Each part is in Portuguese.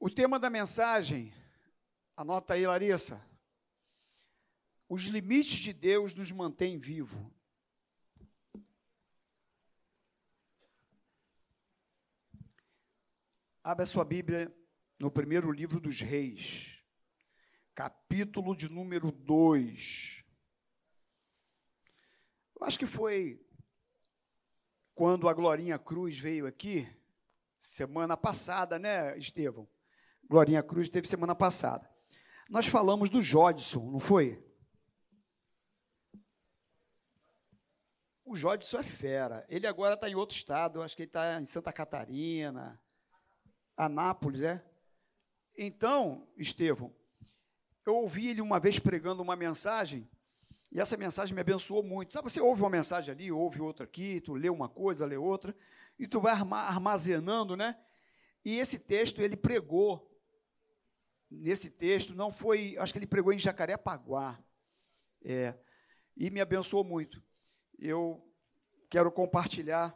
O tema da mensagem, anota aí, Larissa. Os limites de Deus nos mantêm vivo. Abra sua Bíblia no primeiro livro dos Reis, capítulo de número 2. Eu acho que foi quando a Glorinha Cruz veio aqui, semana passada, né, Estevão? Glorinha Cruz teve semana passada. Nós falamos do Jodson, não foi? O Jodson é fera. Ele agora está em outro estado, acho que ele está em Santa Catarina, Anápolis, é? Então, Estevão, eu ouvi ele uma vez pregando uma mensagem, e essa mensagem me abençoou muito. Sabe, você ouve uma mensagem ali, ouve outra aqui, tu lê uma coisa, lê outra, e tu vai armazenando, né? E esse texto ele pregou nesse texto, não foi, acho que ele pregou em Jacarepaguá, é, e me abençoou muito. Eu quero compartilhar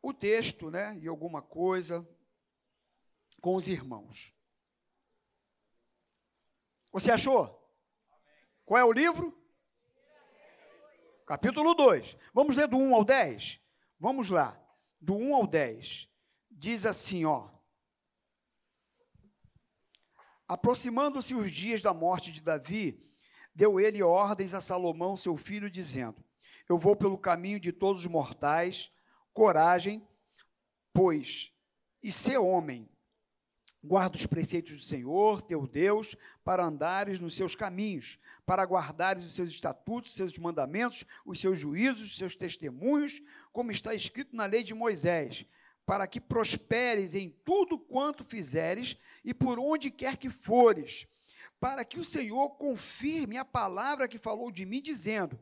o texto, né, e alguma coisa com os irmãos. Você achou? Qual é o livro? Capítulo 2. Vamos ler do 1 ao 10? Vamos lá. Do 1 ao 10. Diz assim, ó. Aproximando-se os dias da morte de Davi, deu ele ordens a Salomão, seu filho, dizendo: Eu vou pelo caminho de todos os mortais, coragem, pois, e ser homem, guarda os preceitos do Senhor, teu Deus, para andares nos seus caminhos, para guardares os seus estatutos, os seus mandamentos, os seus juízos, os seus testemunhos, como está escrito na lei de Moisés, para que prosperes em tudo quanto fizeres e por onde quer que fores, para que o Senhor confirme a palavra que falou de mim, dizendo: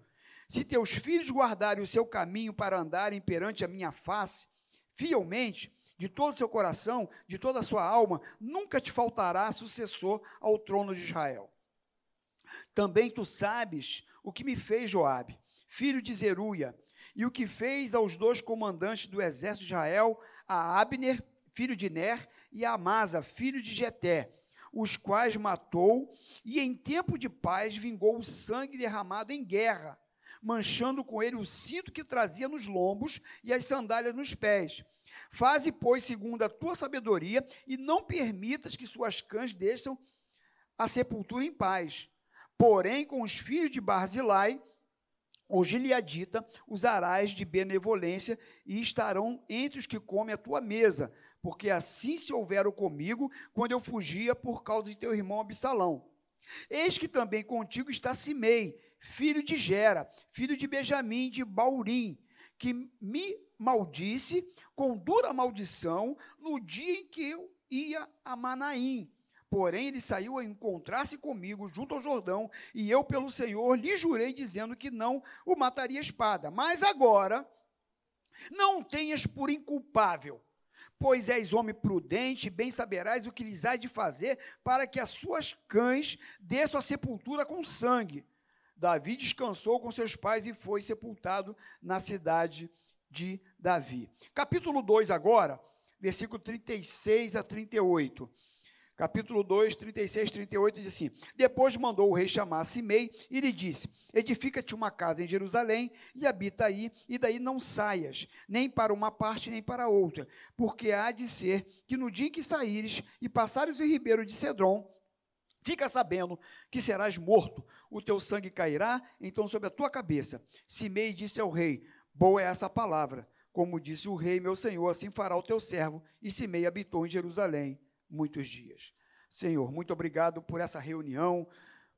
Se teus filhos guardarem o seu caminho para andarem perante a minha face, fielmente, de todo o seu coração, de toda a sua alma, nunca te faltará sucessor ao trono de Israel. Também tu sabes o que me fez Joabe, filho de Zeruia, e o que fez aos dois comandantes do exército de Israel, a Abner, filho de Ner, e Amasa, filho de Jeté, os quais matou, e em tempo de paz vingou o sangue derramado em guerra, manchando com ele o cinto que trazia nos lombos e as sandálias nos pés. Faze, pois, segundo a tua sabedoria, e não permitas que suas cães deixem a sepultura em paz. Porém, com os filhos de Barzilai, ou Gileadita, usarás de benevolência e estarão entre os que comem a tua mesa, porque assim se houveram comigo quando eu fugia por causa de teu irmão Absalão. Eis que também contigo está Simei, filho de Gera, filho de Benjamim de Baurim, que me maldisse com dura maldição no dia em que eu ia a Manaim. Porém, ele saiu a encontrar-se comigo junto ao Jordão, e eu, pelo Senhor, lhe jurei, dizendo que não o mataria espada. Mas agora, não tenhas por inculpável, pois és homem prudente, bem saberás o que lhes há de fazer, para que as suas cães desçam a sepultura com sangue. Davi descansou com seus pais e foi sepultado na cidade de Davi. Capítulo 2 agora, versículo 36 a 38 capítulo 2, 36, 38, diz assim: Depois mandou o rei chamar Simei e lhe disse: Edifica-te uma casa em Jerusalém e habita aí, e daí não saias, nem para uma parte nem para outra, porque há de ser que no dia em que saíres e passares o ribeiro de Cedron, Fica sabendo que serás morto, o teu sangue cairá então sobre a tua cabeça. Simei disse ao rei: Boa é essa palavra. Como disse o rei, meu senhor, assim fará o teu servo. E Simei habitou em Jerusalém muitos dias. Senhor, muito obrigado por essa reunião,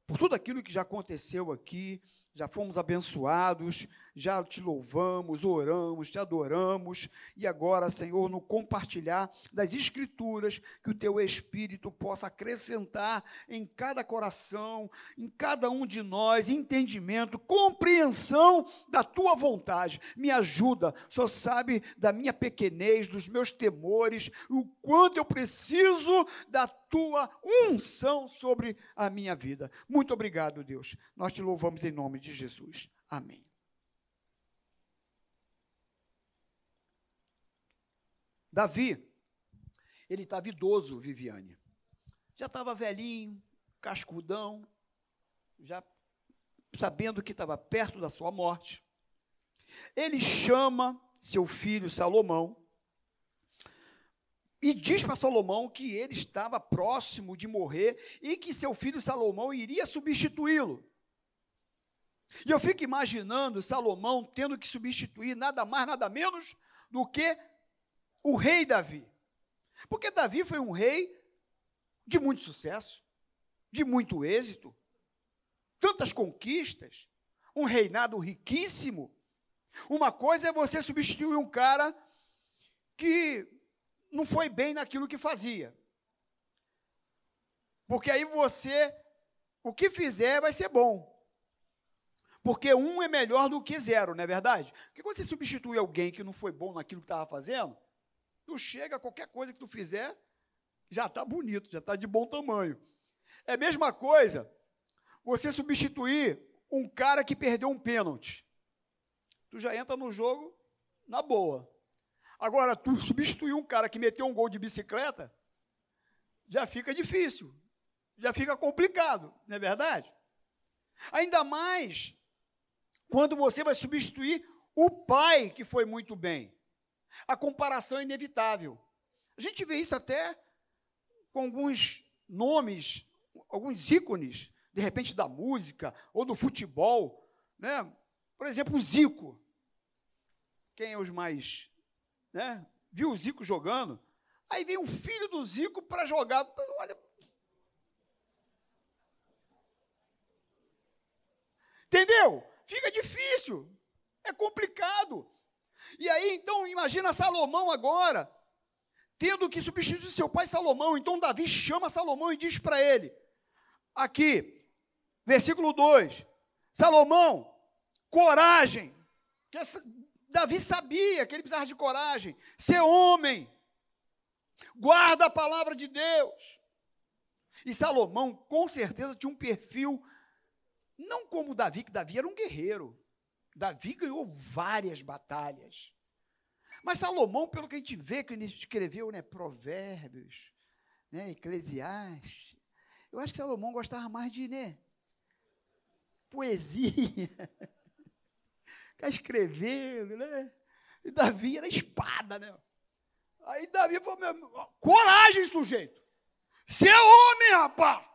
por tudo aquilo que já aconteceu aqui, já fomos abençoados, já te louvamos, oramos, te adoramos, e agora, Senhor, no compartilhar das Escrituras, que o teu Espírito possa acrescentar em cada coração, em cada um de nós, entendimento, compreensão da tua vontade. Me ajuda, só sabe da minha pequenez, dos meus temores, o quanto eu preciso da tua unção sobre a minha vida. Muito obrigado, Deus. Nós te louvamos em nome de Jesus. Amém. Davi, Ele estava idoso, Viviane. Já estava velhinho, cascudão, já sabendo que estava perto da sua morte. Ele chama seu filho Salomão e diz para Salomão que ele estava próximo de morrer e que seu filho Salomão iria substituí-lo. E eu fico imaginando Salomão tendo que substituir nada mais, nada menos do que o rei Davi. Porque Davi foi um rei de muito sucesso, de muito êxito, tantas conquistas, um reinado riquíssimo. Uma coisa é você substituir um cara que não foi bem naquilo que fazia. Porque aí você, o que fizer vai ser bom. Porque um é melhor do que zero, não é verdade? Porque quando você substitui alguém que não foi bom naquilo que estava fazendo, tu chega, qualquer coisa que tu fizer, já está bonito, já está de bom tamanho. É a mesma coisa você substituir um cara que perdeu um pênalti. Tu já entra no jogo na boa. Agora, tu substituir um cara que meteu um gol de bicicleta, já fica difícil, já fica complicado, não é verdade? Ainda mais quando você vai substituir o pai que foi muito bem. A comparação é inevitável. A gente vê isso até com alguns nomes, alguns ícones, de repente da música ou do futebol, né? Por exemplo, o Zico. Quem é os mais né? Viu o Zico jogando? Aí vem um filho do Zico para jogar. Olha. Entendeu? Fica difícil. É complicado. E aí, então, imagina Salomão agora, tendo que substituir seu pai Salomão. Então, Davi chama Salomão e diz para ele, aqui, versículo 2: Salomão, coragem. Que Davi sabia que ele precisava de coragem, ser homem, guarda a palavra de Deus. E Salomão, com certeza, tinha um perfil, não como Davi, que Davi era um guerreiro. Davi ganhou várias batalhas. Mas Salomão, pelo que a gente vê, que ele escreveu né, Provérbios, né, Eclesiastes, eu acho que Salomão gostava mais de né, poesia. ficar escrevendo, né? E Davi era espada, né? Aí Davi falou, coragem, sujeito. Você é homem, rapaz.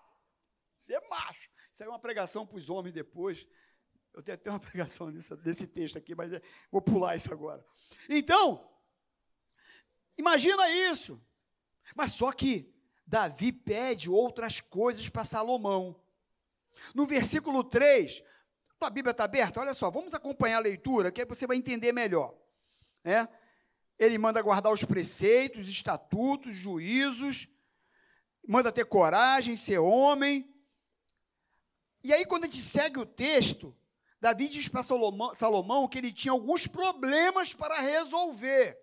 Você é macho. Isso aí é uma pregação para os homens depois. Eu tenho até uma pregação desse, desse texto aqui, mas é, vou pular isso agora. Então, imagina isso. Mas só que Davi pede outras coisas para Salomão. No versículo 3, tua Bíblia está aberta? Olha só, vamos acompanhar a leitura, que aí você vai entender melhor. É? Ele manda guardar os preceitos, estatutos, juízos, manda ter coragem, ser homem. E aí, quando a gente segue o texto, Davi diz para Salomão, Salomão que ele tinha alguns problemas para resolver,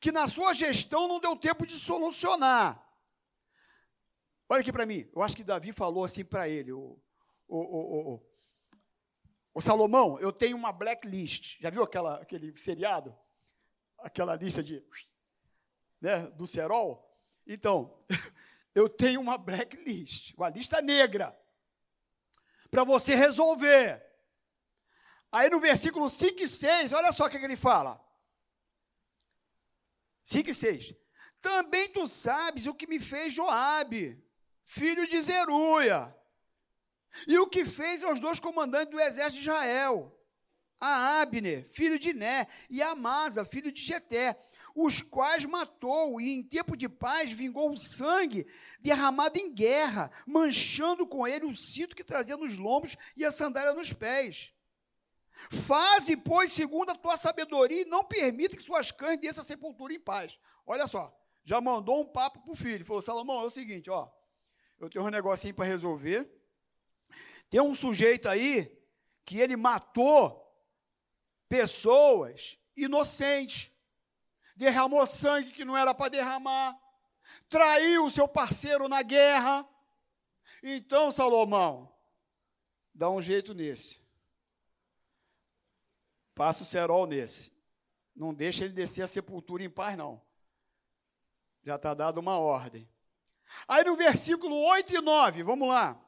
que na sua gestão não deu tempo de solucionar. Olha aqui para mim, eu acho que Davi falou assim para ele, o, o, o, o, Salomão, eu tenho uma blacklist. Já viu aquela, aquele seriado? Aquela lista de. Né, do Serol? Então, eu tenho uma blacklist, uma lista negra, para você resolver. Aí no versículo 5 e 6, olha só o que, ele fala. 5 e 6. Também tu sabes o que me fez Joabe, filho de Zeruia, e o que fez aos dois comandantes do exército de Israel, a Abner, filho de Né, e a Amasa, filho de Jeté, os quais matou e em tempo de paz vingou o sangue derramado em guerra, manchando com ele o cinto que trazia nos lombos e a sandália nos pés. Faze, pois, segundo a tua sabedoria, e não permita que suas cães desçam a sepultura em paz. Olha só, já mandou um papo para o filho. Falou, Salomão, é o seguinte, ó, eu tenho um negocinho para resolver. Tem um sujeito aí que ele matou pessoas inocentes, derramou sangue que não era para derramar, traiu o seu parceiro na guerra. Então, Salomão, dá um jeito nesse. Passa o cerol nesse. Não deixa ele descer a sepultura em paz, não. Já está dado uma ordem. Aí no versículo 8 e 9, vamos lá.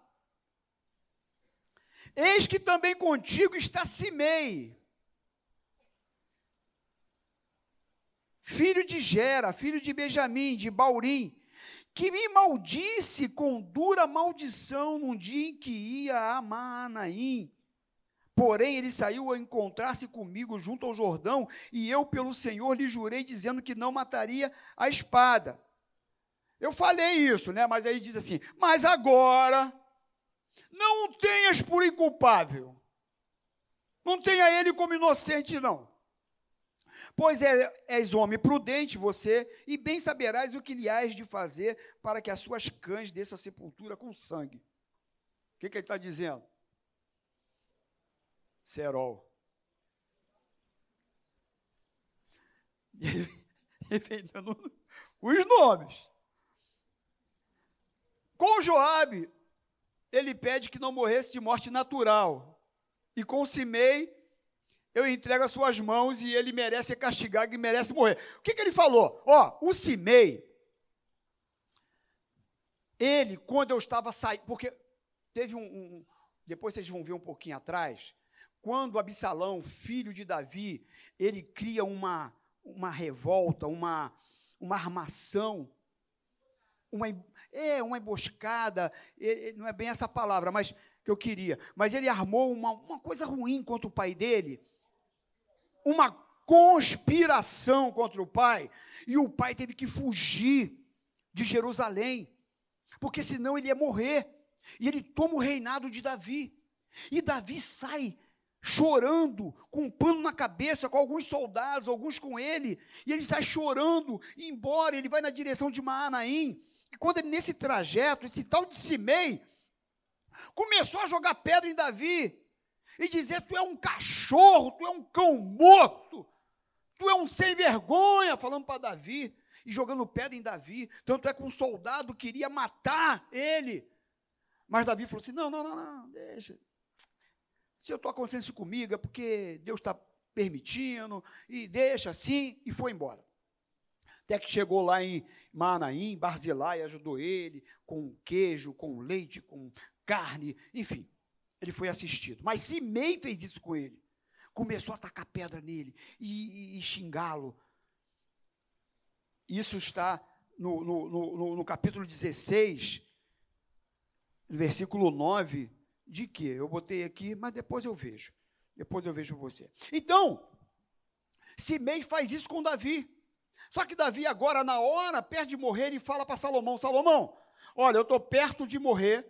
Eis que também contigo está Simei, filho de Gera, filho de Benjamim, de Baurim, que me maldisse com dura maldição num dia em que ia a Maanaim. Porém, ele saiu a encontrar-se comigo junto ao Jordão, e eu, pelo Senhor, lhe jurei, dizendo que não mataria a espada. Eu falei isso, né? Mas aí diz assim: Mas agora, não tenhas por inculpável. Não tenha ele como inocente, não. Pois é, és homem prudente você, e bem saberás o que lhe hás de fazer para que as suas cães desçam a sepultura com sangue. O que, que ele está dizendo? Serol. E ele vem dando os nomes. Com Joabe, ele pede que não morresse de morte natural. E com Simei, eu entrego as suas mãos e ele merece ser castigado e merece morrer. O que, que ele falou? Ó, o Simei, ele, quando eu estava saindo, porque teve um, um, depois vocês vão ver um pouquinho atrás, quando Absalão, filho de Davi, ele cria uma, uma revolta, uma, uma armação, uma, é, uma emboscada, não é bem essa palavra, mas que eu queria, mas ele armou uma, uma coisa ruim contra o pai dele, uma conspiração contra o pai, e o pai teve que fugir de Jerusalém, porque senão ele ia morrer, e ele toma o reinado de Davi, e Davi sai chorando, com um pano na cabeça, com alguns soldados, alguns com ele, e ele sai chorando, embora, ele vai na direção de Maanaim, e quando ele, nesse trajeto, esse tal de Simei, começou a jogar pedra em Davi, e dizer, tu é um cachorro, tu é um cão morto, tu é um sem vergonha, falando para Davi, e jogando pedra em Davi, tanto é que um soldado queria matar ele, mas Davi falou assim, não, não, não, não, deixa, se eu estou acontecendo comigo, é porque Deus está permitindo, e deixa assim, e foi embora. Até que chegou lá em Manaim, Barzilai ajudou ele com queijo, com leite, com carne, enfim. Ele foi assistido. Mas Simei fez isso com ele. Começou a atacar pedra nele e, e, e xingá-lo. Isso está no, no, no, no capítulo 16, versículo 9 de quê? Eu botei aqui, mas depois eu vejo. Depois eu vejo você. Então, Simei faz isso com Davi. Só que Davi agora, na hora, perto de morrer, ele fala para Salomão, Salomão, olha, eu estou perto de morrer,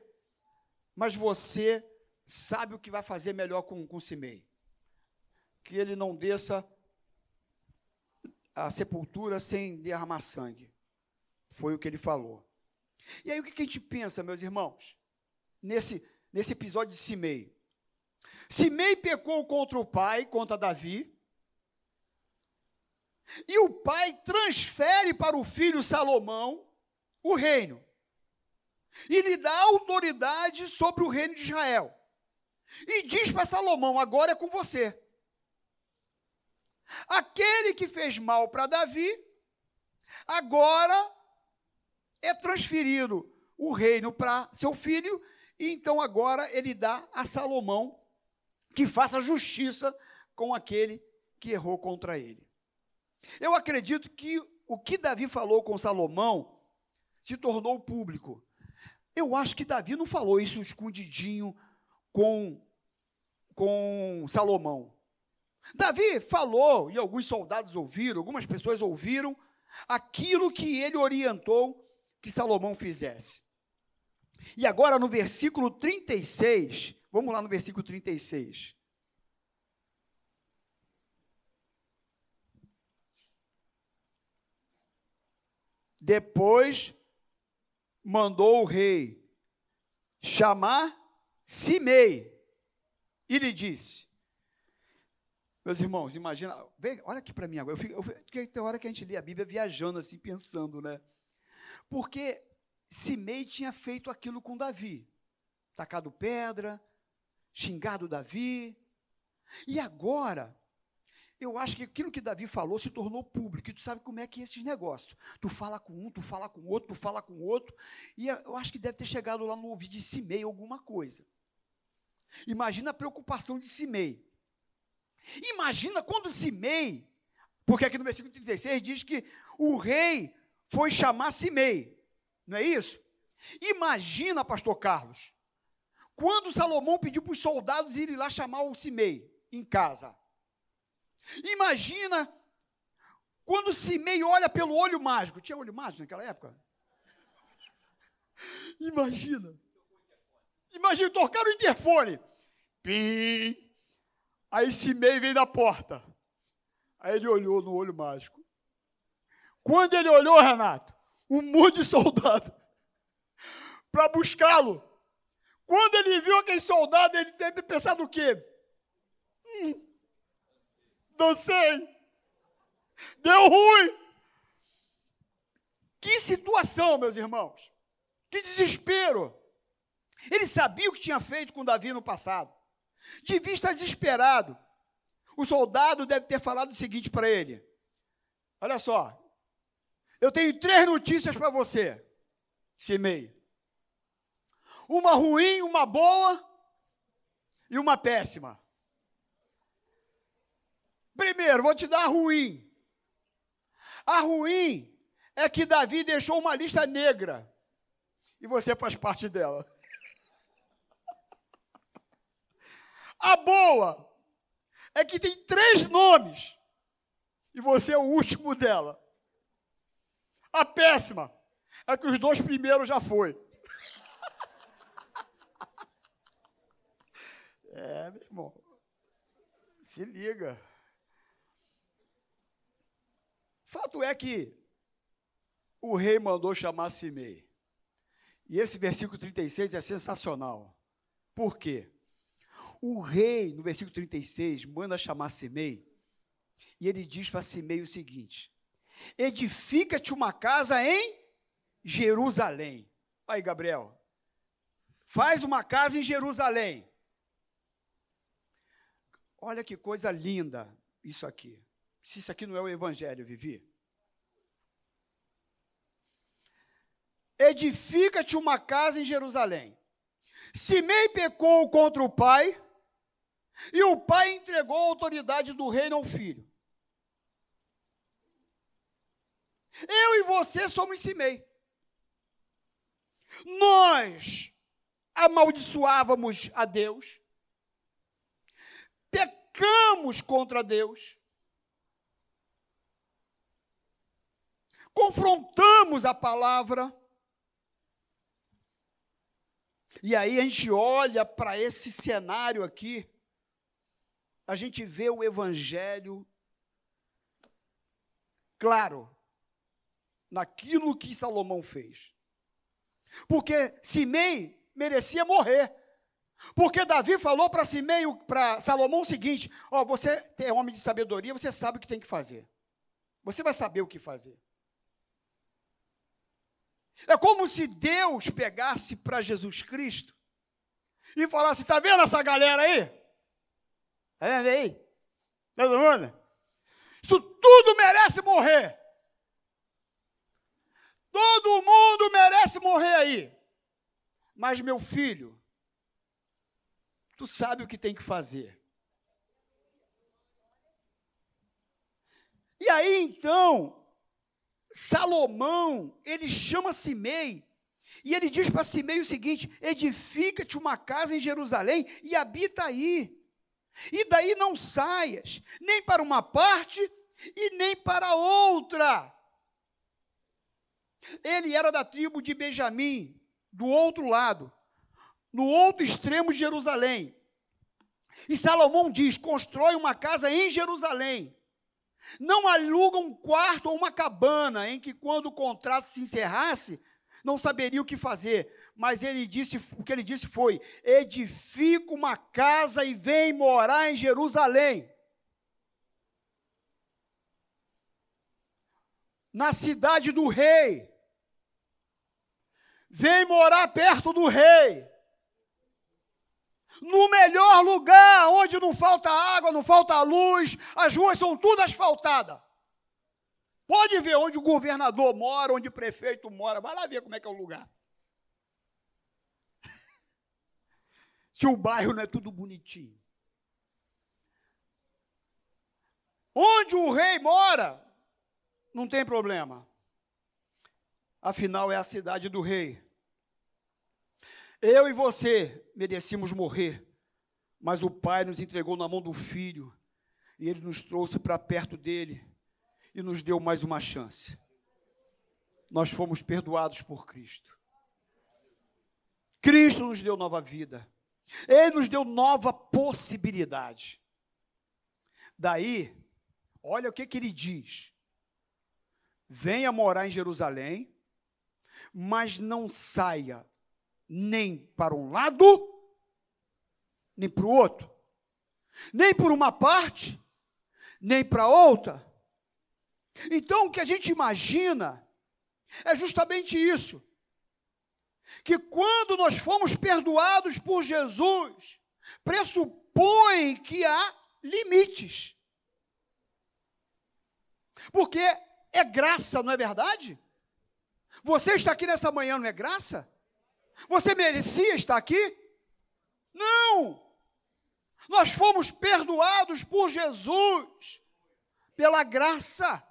mas você sabe o que vai fazer melhor com, Simei. Que ele não desça a sepultura sem derramar sangue. Foi o que ele falou. E aí o que a gente pensa, meus irmãos? Nesse nesse episódio de Simei. Simei pecou contra o pai, contra Davi. E o pai transfere para o filho Salomão o reino. E lhe dá autoridade sobre o reino de Israel. E diz para Salomão: agora é com você. Aquele que fez mal para Davi, agora é transferido o reino para seu filho e então agora ele dá a Salomão que faça justiça com aquele que errou contra ele. Eu acredito que o que Davi falou com Salomão se tornou público. Eu acho que Davi não falou isso escondidinho com, com Salomão. Davi falou, e alguns soldados ouviram, algumas pessoas ouviram, aquilo que ele orientou que Salomão fizesse. E agora no versículo 36, vamos lá no versículo 36. Depois mandou o rei chamar Simei e lhe disse: Meus irmãos, imagina, vem, olha aqui para mim agora. Eu fico, eu, tem hora que a gente lê a Bíblia viajando assim, pensando, né? Porque Simei tinha feito aquilo com Davi, tacado pedra, xingado Davi, e agora eu acho que aquilo que Davi falou se tornou público. E tu sabe como é que é esses negócios. Tu fala com um, tu fala com outro, tu fala com outro. E eu acho que deve ter chegado lá no ouvido de Simei alguma coisa. Imagina a preocupação de Simei. Imagina quando Simei, porque aqui no versículo 36 diz que o rei foi chamar Simei. Não é isso? Imagina, pastor Carlos, quando Salomão pediu para os soldados irem lá chamar o Simei em casa. Imagina quando Simei olha pelo olho mágico. Tinha olho mágico naquela época? Imagina. Imagina, tocar o interfone. Pim. Aí Simei vem da porta. Aí ele olhou no olho mágico. Quando ele olhou, Renato, um monte de soldado para buscá-lo. Quando ele viu aquele soldado, ele deve pensar no quê? Hum, dancei. Deu ruim. Que situação, meus irmãos. Que desespero. Ele sabia o que tinha feito com Davi no passado. Devia estar desesperado. O soldado deve ter falado o seguinte para ele: Olha só, eu tenho três notícias para você, Simei. Uma ruim, uma boa e uma péssima. Primeiro, vou te dar a ruim. A ruim é que Davi deixou uma lista negra e você faz parte dela. A boa é que tem três nomes e você é o último dela. A péssima é que os dois primeiros já foi. É, meu irmão. Se liga. Fato é que o rei mandou chamar Simei. E esse versículo 36 é sensacional. Por quê? O rei, no versículo 36, manda chamar Simei. E ele diz para Simei o seguinte: Edifica-te uma casa em Jerusalém. Aí, Gabriel. Faz uma casa em Jerusalém. Olha que coisa linda isso aqui se isso aqui não é o Evangelho, Vivi. Edifica-te uma casa em Jerusalém. Simei pecou contra o pai, e o pai entregou a autoridade do reino ao filho. Eu e você somos Simei. Nós amaldiçoávamos a Deus, pecamos contra Deus, confrontamos a palavra. E aí a gente olha para esse cenário aqui, a gente vê o evangelho claro naquilo que Salomão fez. Porque Simei merecia morrer. Porque Davi falou para Simei, para Salomão o seguinte: ó, você é homem de sabedoria, você sabe o que tem que fazer. Você vai saber o que fazer. É como se Deus pegasse para Jesus Cristo e falasse: está vendo essa galera aí? Está vendo aí? Todo mundo? Isso tudo merece morrer. Todo mundo merece morrer aí. Mas, meu filho, tu sabe o que tem que fazer. E aí, então, Salomão, ele chama Simei, e ele diz para Simei o seguinte: edifica-te uma casa em Jerusalém e habita aí. E daí não saias, nem para uma parte e nem para outra. Ele era da tribo de Benjamim, do outro lado, no outro extremo de Jerusalém. E Salomão diz: constrói uma casa em Jerusalém não aluga um quarto ou uma cabana em que, quando o contrato se encerrasse, não saberia o que fazer. Mas ele disse, o que ele disse foi: edifica uma casa e vem morar em Jerusalém. Na cidade do rei. Vem morar perto do rei. no melhor lugar, onde não falta água, não falta luz, as ruas são tudo asfaltadas. Pode ver onde o governador mora, onde o prefeito mora, vai lá ver como é que é o lugar. Se o bairro não é tudo bonitinho. Onde o rei mora, não tem problema. Afinal, é a cidade do rei. Eu e você merecíamos morrer, mas o Pai nos entregou na mão do Filho e ele nos trouxe para perto dele e nos deu mais uma chance. Nós fomos perdoados por Cristo. Cristo nos deu nova vida. Ele nos deu nova possibilidade. Daí, olha o que, que ele diz: venha morar em Jerusalém, mas não saia nem para um lado, nem para o outro, nem por uma parte, nem para outra. Então, o que a gente imagina é justamente isso: que quando nós fomos perdoados por Jesus, pressupõe que há limites. Porque é graça, não é verdade? Você está aqui nessa manhã, não é graça? Você merecia estar aqui? Não! Nós fomos perdoados por Jesus, pela graça.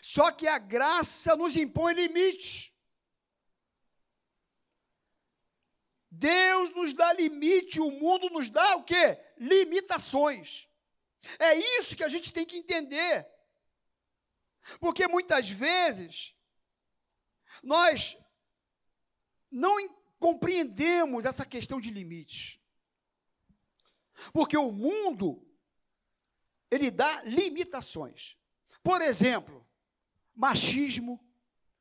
Só que a graça nos impõe limites. Deus nos dá limite, o mundo nos dá o quê? Limitações. É isso que a gente tem que entender. Porque muitas vezes nós não compreendemos essa questão de limites. Porque o mundo ele dá limitações. Por exemplo, machismo,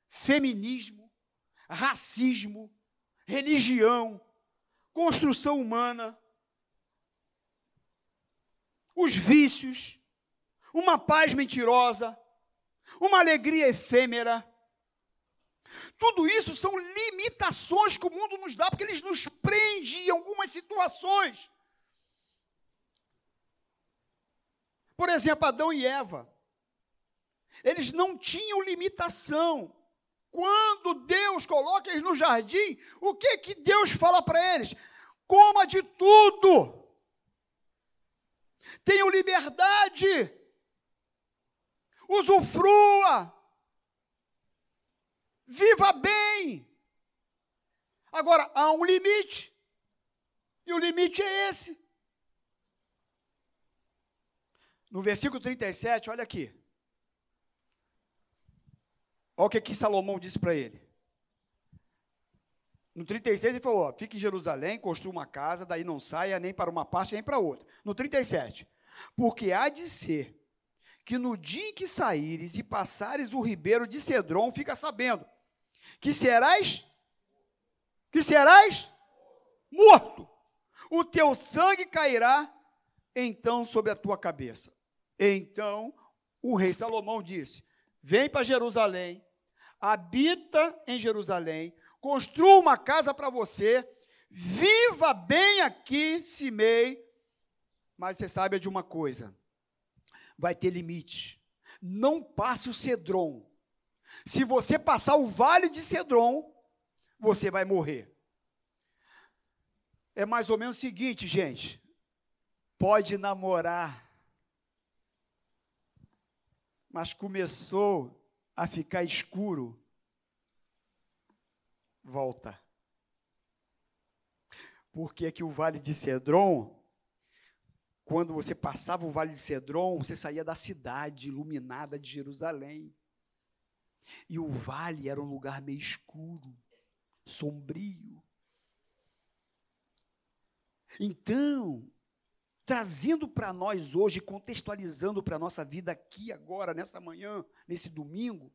feminismo, racismo, religião, construção humana, os vícios, uma paz mentirosa, uma alegria efêmera. Tudo isso são limitações que o mundo nos dá, porque eles nos prende em algumas situações. Por exemplo, Adão e Eva. Eles não tinham limitação. Quando Deus coloca eles no jardim, o que que Deus fala para eles? Coma de tudo. Tenham liberdade. Usufrua. Viva bem. Agora, há um limite. E o limite é esse. No versículo 37, olha aqui. Olha o que, que Salomão disse para ele. No 36 ele falou: ó, fique em Jerusalém, construa uma casa, daí não saia nem para uma parte nem para outra. No 37, porque há de ser que no dia em que saíres e passares o ribeiro de Cedron, fica sabendo que serás que serás morto. O teu sangue cairá então sobre a tua cabeça. Então o rei Salomão disse: Vem para Jerusalém, habita em Jerusalém, construa uma casa para você, viva bem aqui, Simei. Mas você sabe de uma coisa: vai ter limite. Não passe o Cedron. Se você passar o vale de Cedron, você vai morrer. É mais ou menos o seguinte, gente. Pode namorar, mas começou a ficar escuro, volta. Porque é que o vale de Cedron, quando você passava o vale de Cedron, você saía da cidade iluminada de Jerusalém. E o vale era um lugar meio escuro, sombrio. Então, trazendo para nós hoje, contextualizando para a nossa vida aqui, agora, nessa manhã, nesse domingo.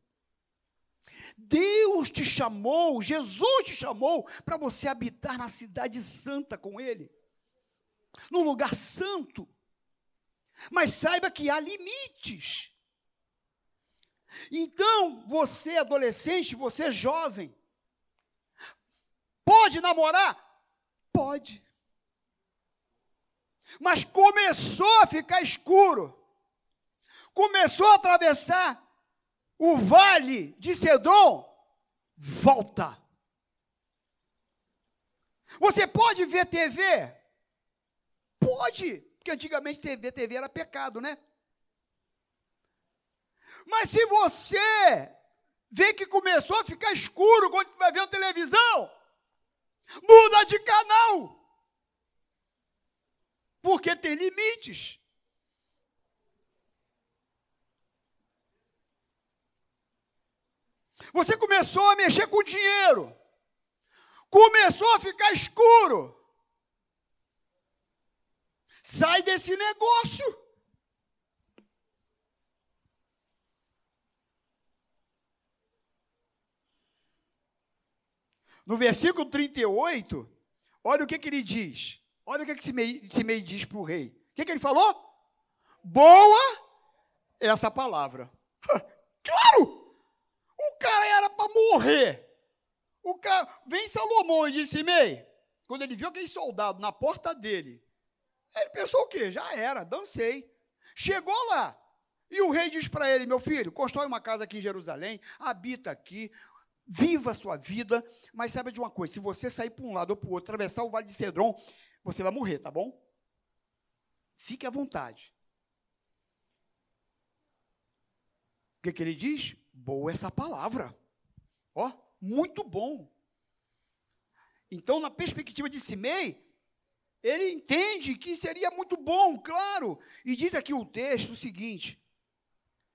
Deus te chamou, Jesus te chamou para você habitar na cidade santa com Ele, num lugar santo. Mas saiba que há limites. Então, você adolescente, você jovem, pode namorar? Pode. Mas começou a ficar escuro. Começou a atravessar o vale de Sedom. Volta. Você pode ver TV? Pode, porque antigamente TV, TV era pecado, né? Mas se você vê que começou a ficar escuro quando vai ver a televisão, muda de canal. Porque tem limites. Você começou a mexer com dinheiro. Começou a ficar escuro. Sai desse negócio. No versículo 38, olha o que, que ele diz. Olha o que, que Simei, Simei diz para o rei. O que, que ele falou? Boa essa palavra. claro! O cara era para morrer. O cara, vem Salomão e disse: Simei, quando ele viu aquele soldado na porta dele, ele pensou o quê? Já era, dancei. Chegou lá. E o rei diz para ele: Meu filho, constrói uma casa aqui em Jerusalém, habita aqui, viva a sua vida, mas saiba de uma coisa: se você sair para um lado ou para o outro, atravessar o vale de Cedron, você vai morrer, tá bom? Fique à vontade. O que, que ele diz? Boa essa palavra. Ó, muito bom. Então, na perspectiva de Simei, ele entende que seria muito bom, claro. E diz aqui o texto o seguinte: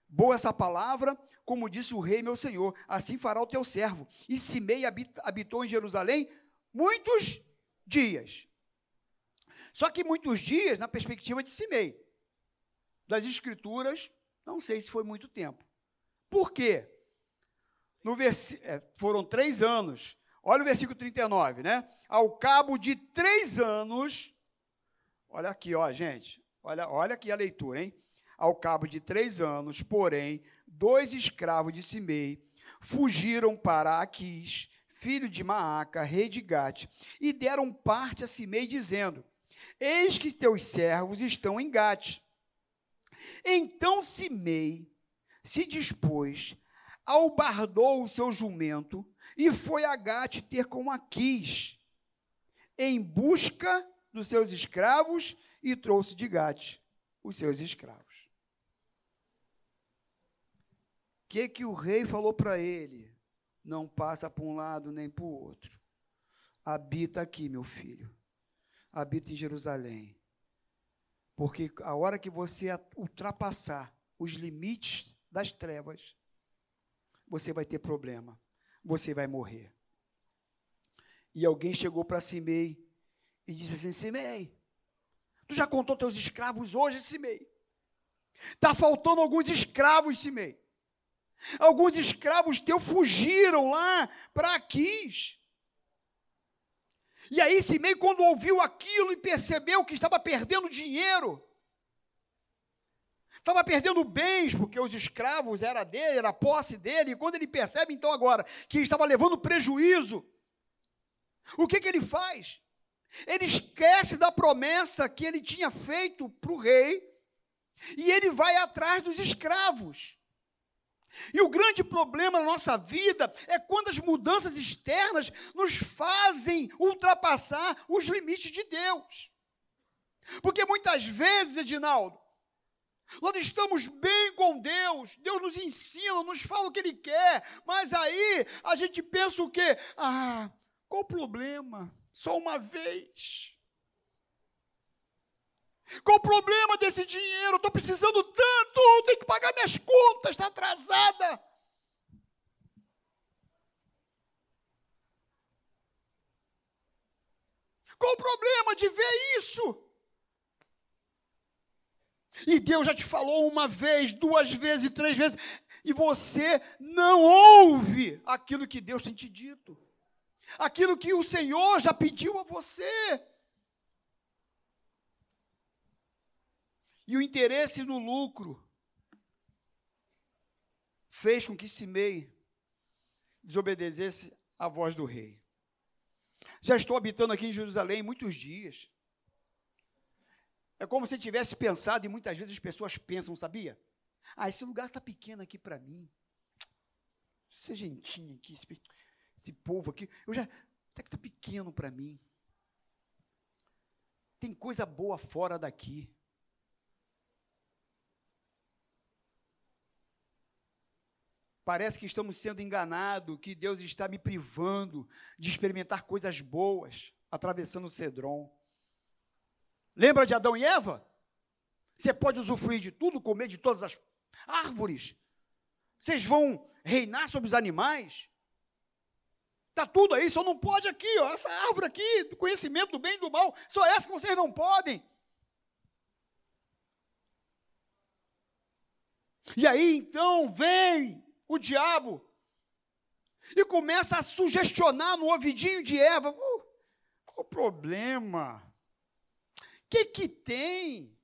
Boa essa palavra, como disse o rei meu senhor, assim fará o teu servo. E Simei habitou em Jerusalém muitos dias. Só que muitos dias, na perspectiva de Simei. Das escrituras, não sei se foi muito tempo. Por quê? No vers... É, foram três anos. Olha o versículo 39, né? Ao cabo de três anos, olha aqui, ó, gente. Olha, olha aqui a leitura, hein? Ao cabo de três anos, porém, dois escravos de Simei fugiram para Aquis, filho de Maaca, rei de Gate, e deram parte a Simei, dizendo: Eis que teus servos estão em Gate. Então Simei se dispôs, albardou o seu jumento e foi a Gate ter com Aquis, em busca dos seus escravos, e trouxe de Gate os seus escravos que, que o rei falou para ele? Não passa para um lado nem para o outro. Habita aqui, meu filho. Habita em Jerusalém. Porque a hora que você ultrapassar os limites das trevas, você vai ter problema. Você vai morrer. E alguém chegou para Simei e disse assim: Simei, tu já contou teus escravos hoje, Simei? Está faltando alguns escravos, Simei. Alguns escravos teus fugiram lá para Aquis. E aí Simei, quando ouviu aquilo e percebeu que estava perdendo dinheiro, estava perdendo bens, porque os escravos era dele, era posse dele, e quando ele percebe então agora que estava levando prejuízo, o que, que ele faz? Ele esquece da promessa que ele tinha feito para o rei, e ele vai atrás dos escravos. E o grande problema na nossa vida é quando as mudanças externas nos fazem ultrapassar os limites de Deus. Porque muitas vezes, Edinaldo, nós estamos bem com Deus, Deus nos ensina, nos fala o que Ele quer, mas aí a gente pensa o quê? Ah, qual o problema? Só uma vez. Qual o problema desse dinheiro? Estou precisando tanto, tenho que pagar minhas contas, está atrasada. Qual o problema de ver isso? E Deus já te falou uma vez, duas vezes, três vezes, e você não ouve aquilo que Deus tem te dito, aquilo que o Senhor já pediu a você. E o interesse no lucro fez com que Simei desobedecesse à voz do rei. Já estou habitando aqui em Jerusalém muitos dias. É como se tivesse pensado, e muitas vezes as pessoas pensam, sabia? Ah, esse lugar está pequeno aqui para mim. Essa gentinha aqui, esse, esse povo aqui, eu já até que está pequeno para mim. Tem coisa boa fora daqui. Parece que estamos sendo enganados, que Deus está me privando de experimentar coisas boas atravessando o Cedron. Lembra de Adão e Eva? Você pode usufruir de tudo, comer de todas as árvores. Vocês vão reinar sobre os animais. Está tudo aí, só não pode aqui, ó, essa árvore aqui, do conhecimento do bem e do mal, só essa que vocês não podem. E aí então vem o diabo e começa a sugestionar no ouvidinho de Eva: uh, qual o problema? que que tem?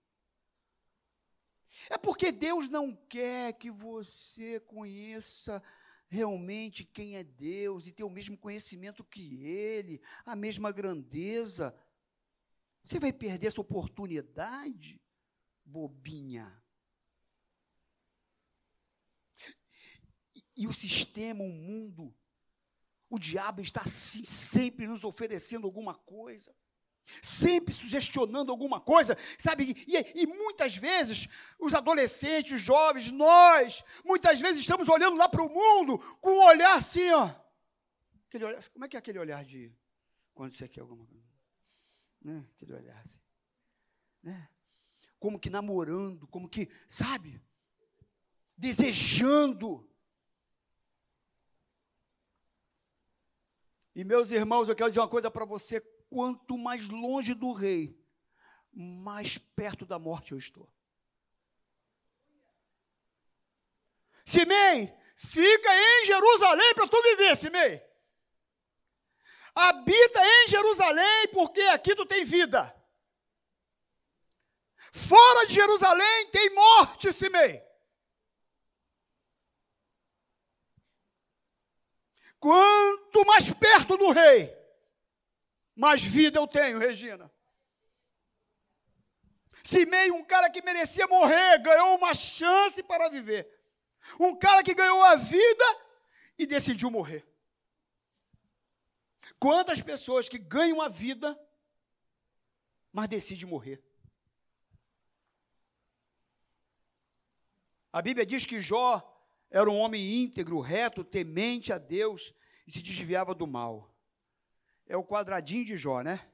É porque Deus não quer que você conheça realmente quem é Deus e tenha o mesmo conhecimento que Ele, a mesma grandeza. Você vai perder essa oportunidade, bobinha. E, o sistema, o mundo, o diabo está sempre nos oferecendo alguma coisa sempre sugestionando alguma coisa, sabe? E, e, muitas vezes, os adolescentes, os jovens, nós, muitas vezes estamos olhando lá para o mundo com um olhar assim, ó. Aquele olhar, como é que é aquele olhar de quando você quer alguma coisa? Né? Aquele olhar assim. Né? Como que namorando, como que, sabe? Desejando. E meus irmãos, eu quero dizer uma coisa para você quanto mais longe do rei, mais perto da morte eu estou. Simei, fica em Jerusalém para tu viver, Simei. Habita em Jerusalém, porque aqui tu tem vida. Fora de Jerusalém tem morte, Simei. Quanto mais perto do rei, mais vida eu tenho, Regina. Simei, um cara que merecia morrer, ganhou uma chance para viver. Um cara que ganhou a vida e decidiu morrer. Quantas pessoas que ganham a vida, mas decidem morrer? A Bíblia diz que Jó era um homem íntegro, reto, temente a Deus e se desviava do mal é o quadradinho de Jó, né?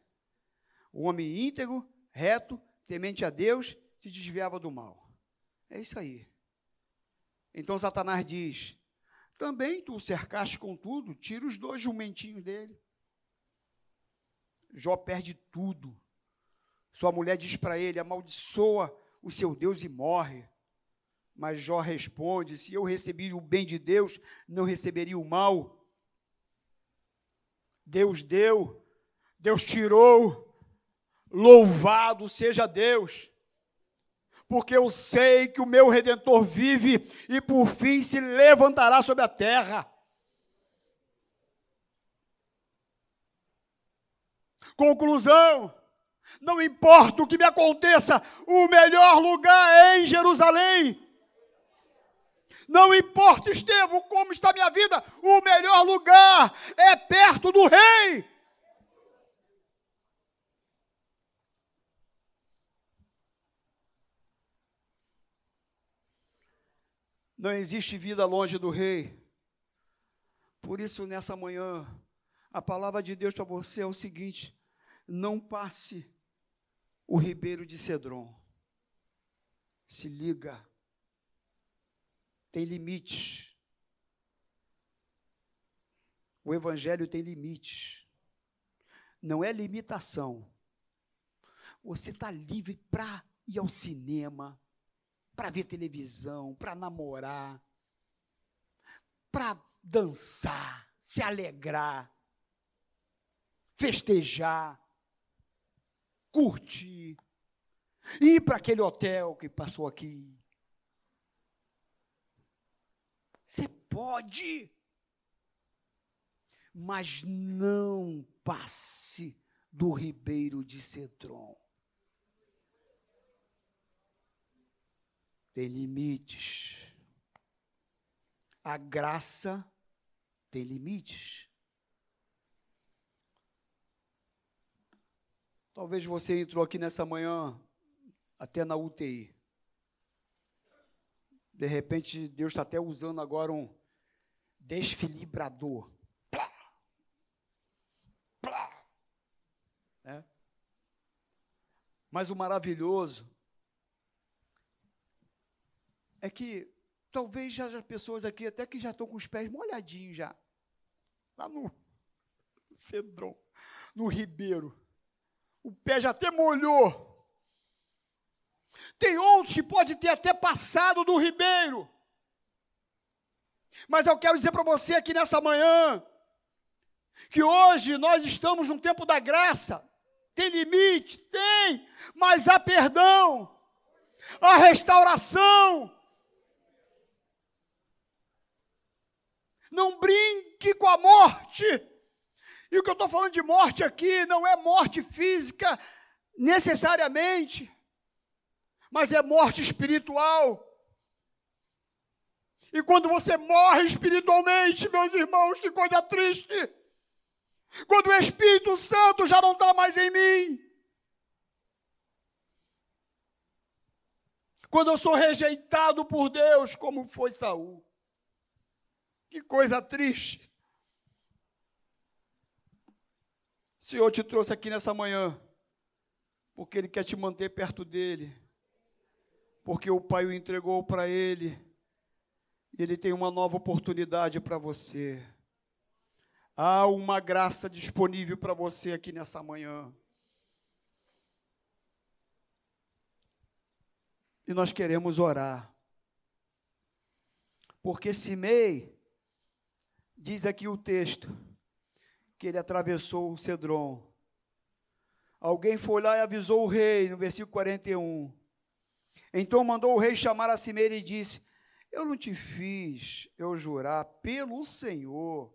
O homem íntegro, reto, temente a Deus, se desviava do mal. É isso aí. Então Satanás diz: Também tu o cercaste com tudo, tira os dois jumentinhos dele. Jó perde tudo. Sua mulher diz para ele: amaldiçoa o seu Deus e morre. Mas Jó responde: se eu recebi o bem de Deus, não receberia o mal. Deus deu, Deus tirou. Louvado seja Deus, porque eu sei que o meu redentor vive e por fim se levantará sobre a terra. Conclusão: não importa o que me aconteça, o melhor lugar é em Jerusalém. Não importa, Estevão, como está minha vida, o melhor lugar é perto do rei. Não existe vida longe do rei. Por isso, nessa manhã, a palavra de Deus para você é o seguinte: não passe o ribeiro de Cedron. Se liga tem limites. O Evangelho tem limites. Não é limitação. Você está livre para ir ao cinema, para ver televisão, para namorar, para dançar, se alegrar, festejar, curtir, ir para aquele hotel que passou aqui, Você pode, mas não passe do ribeiro de Cedron. tem limites. A graça tem limites. Talvez você entrou aqui nessa manhã até na UTI. De repente, Deus está até usando agora um desfilibrador. Plá, plá, né? Mas o maravilhoso é que talvez já haja pessoas aqui até que já estão com os pés molhadinhos já. Lá no Cedron, no Ribeiro. O pé já até molhou. Tem outros que pode ter até passado do ribeiro. Mas eu quero dizer para você aqui nessa manhã que hoje nós estamos num tempo da graça. Tem limite? Tem, mas há perdão, há restauração. Não brinque com a morte. E o que eu estou falando de morte aqui não é morte física necessariamente mas é morte espiritual. E quando você morre espiritualmente, meus irmãos, que coisa triste. Quando o Espírito Santo já não está mais em mim. Quando eu sou rejeitado por Deus, como foi Saul. Que coisa triste. O Senhor te trouxe aqui nessa manhã, porque Ele quer te manter perto dEle porque o Pai o entregou para ele, ele tem uma nova oportunidade para você. Há uma graça disponível para você aqui nessa manhã. E nós queremos orar. Porque Simei, diz aqui o texto, que ele atravessou o Cedron. Alguém foi lá e avisou o rei, no versículo 41. Então mandou o rei chamar a Cimeira e disse: Eu não te fiz eu jurar pelo Senhor,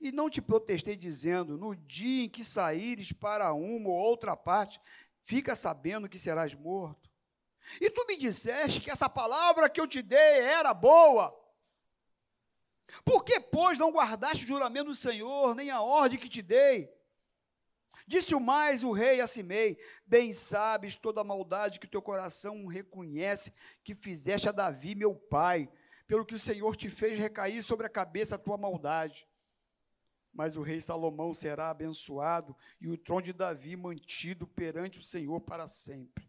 e não te protestei dizendo: No dia em que saíres para uma ou outra parte, fica sabendo que serás morto. E tu me disseste que essa palavra que eu te dei era boa. Por que, pois, não guardaste o juramento do Senhor, nem a ordem que te dei? Disse o mais o rei a Simei: Bem sabes toda a maldade que teu coração reconhece que fizeste a Davi, meu pai, pelo que o Senhor te fez recair sobre a cabeça a tua maldade. Mas o rei Salomão será abençoado e o trono de Davi mantido perante o Senhor para sempre.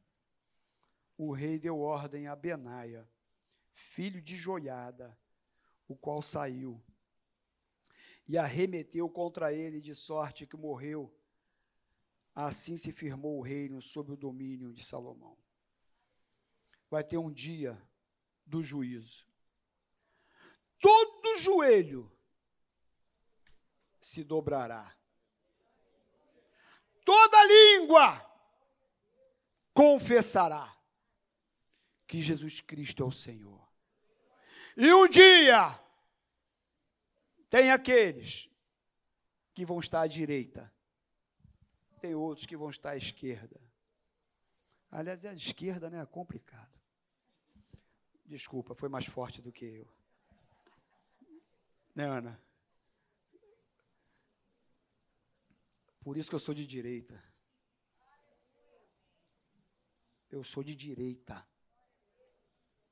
O rei deu ordem a Benaia, filho de Joiada, o qual saiu e arremeteu contra ele de sorte que morreu Assim se firmou o reino sob o domínio de Salomão. Vai ter um dia do juízo. Todo joelho se dobrará. Toda língua confessará que Jesus Cristo é o Senhor. E um dia tem aqueles que vão estar à direita tem outros que vão estar à esquerda. Aliás, a esquerda né, é complicado. Desculpa, foi mais forte do que eu. Né, Ana? Por isso que eu sou de direita. Eu sou de direita.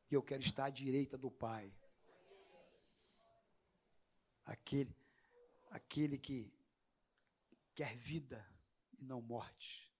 E eu quero estar à direita do Pai. Aquele, aquele que quer vida não morte.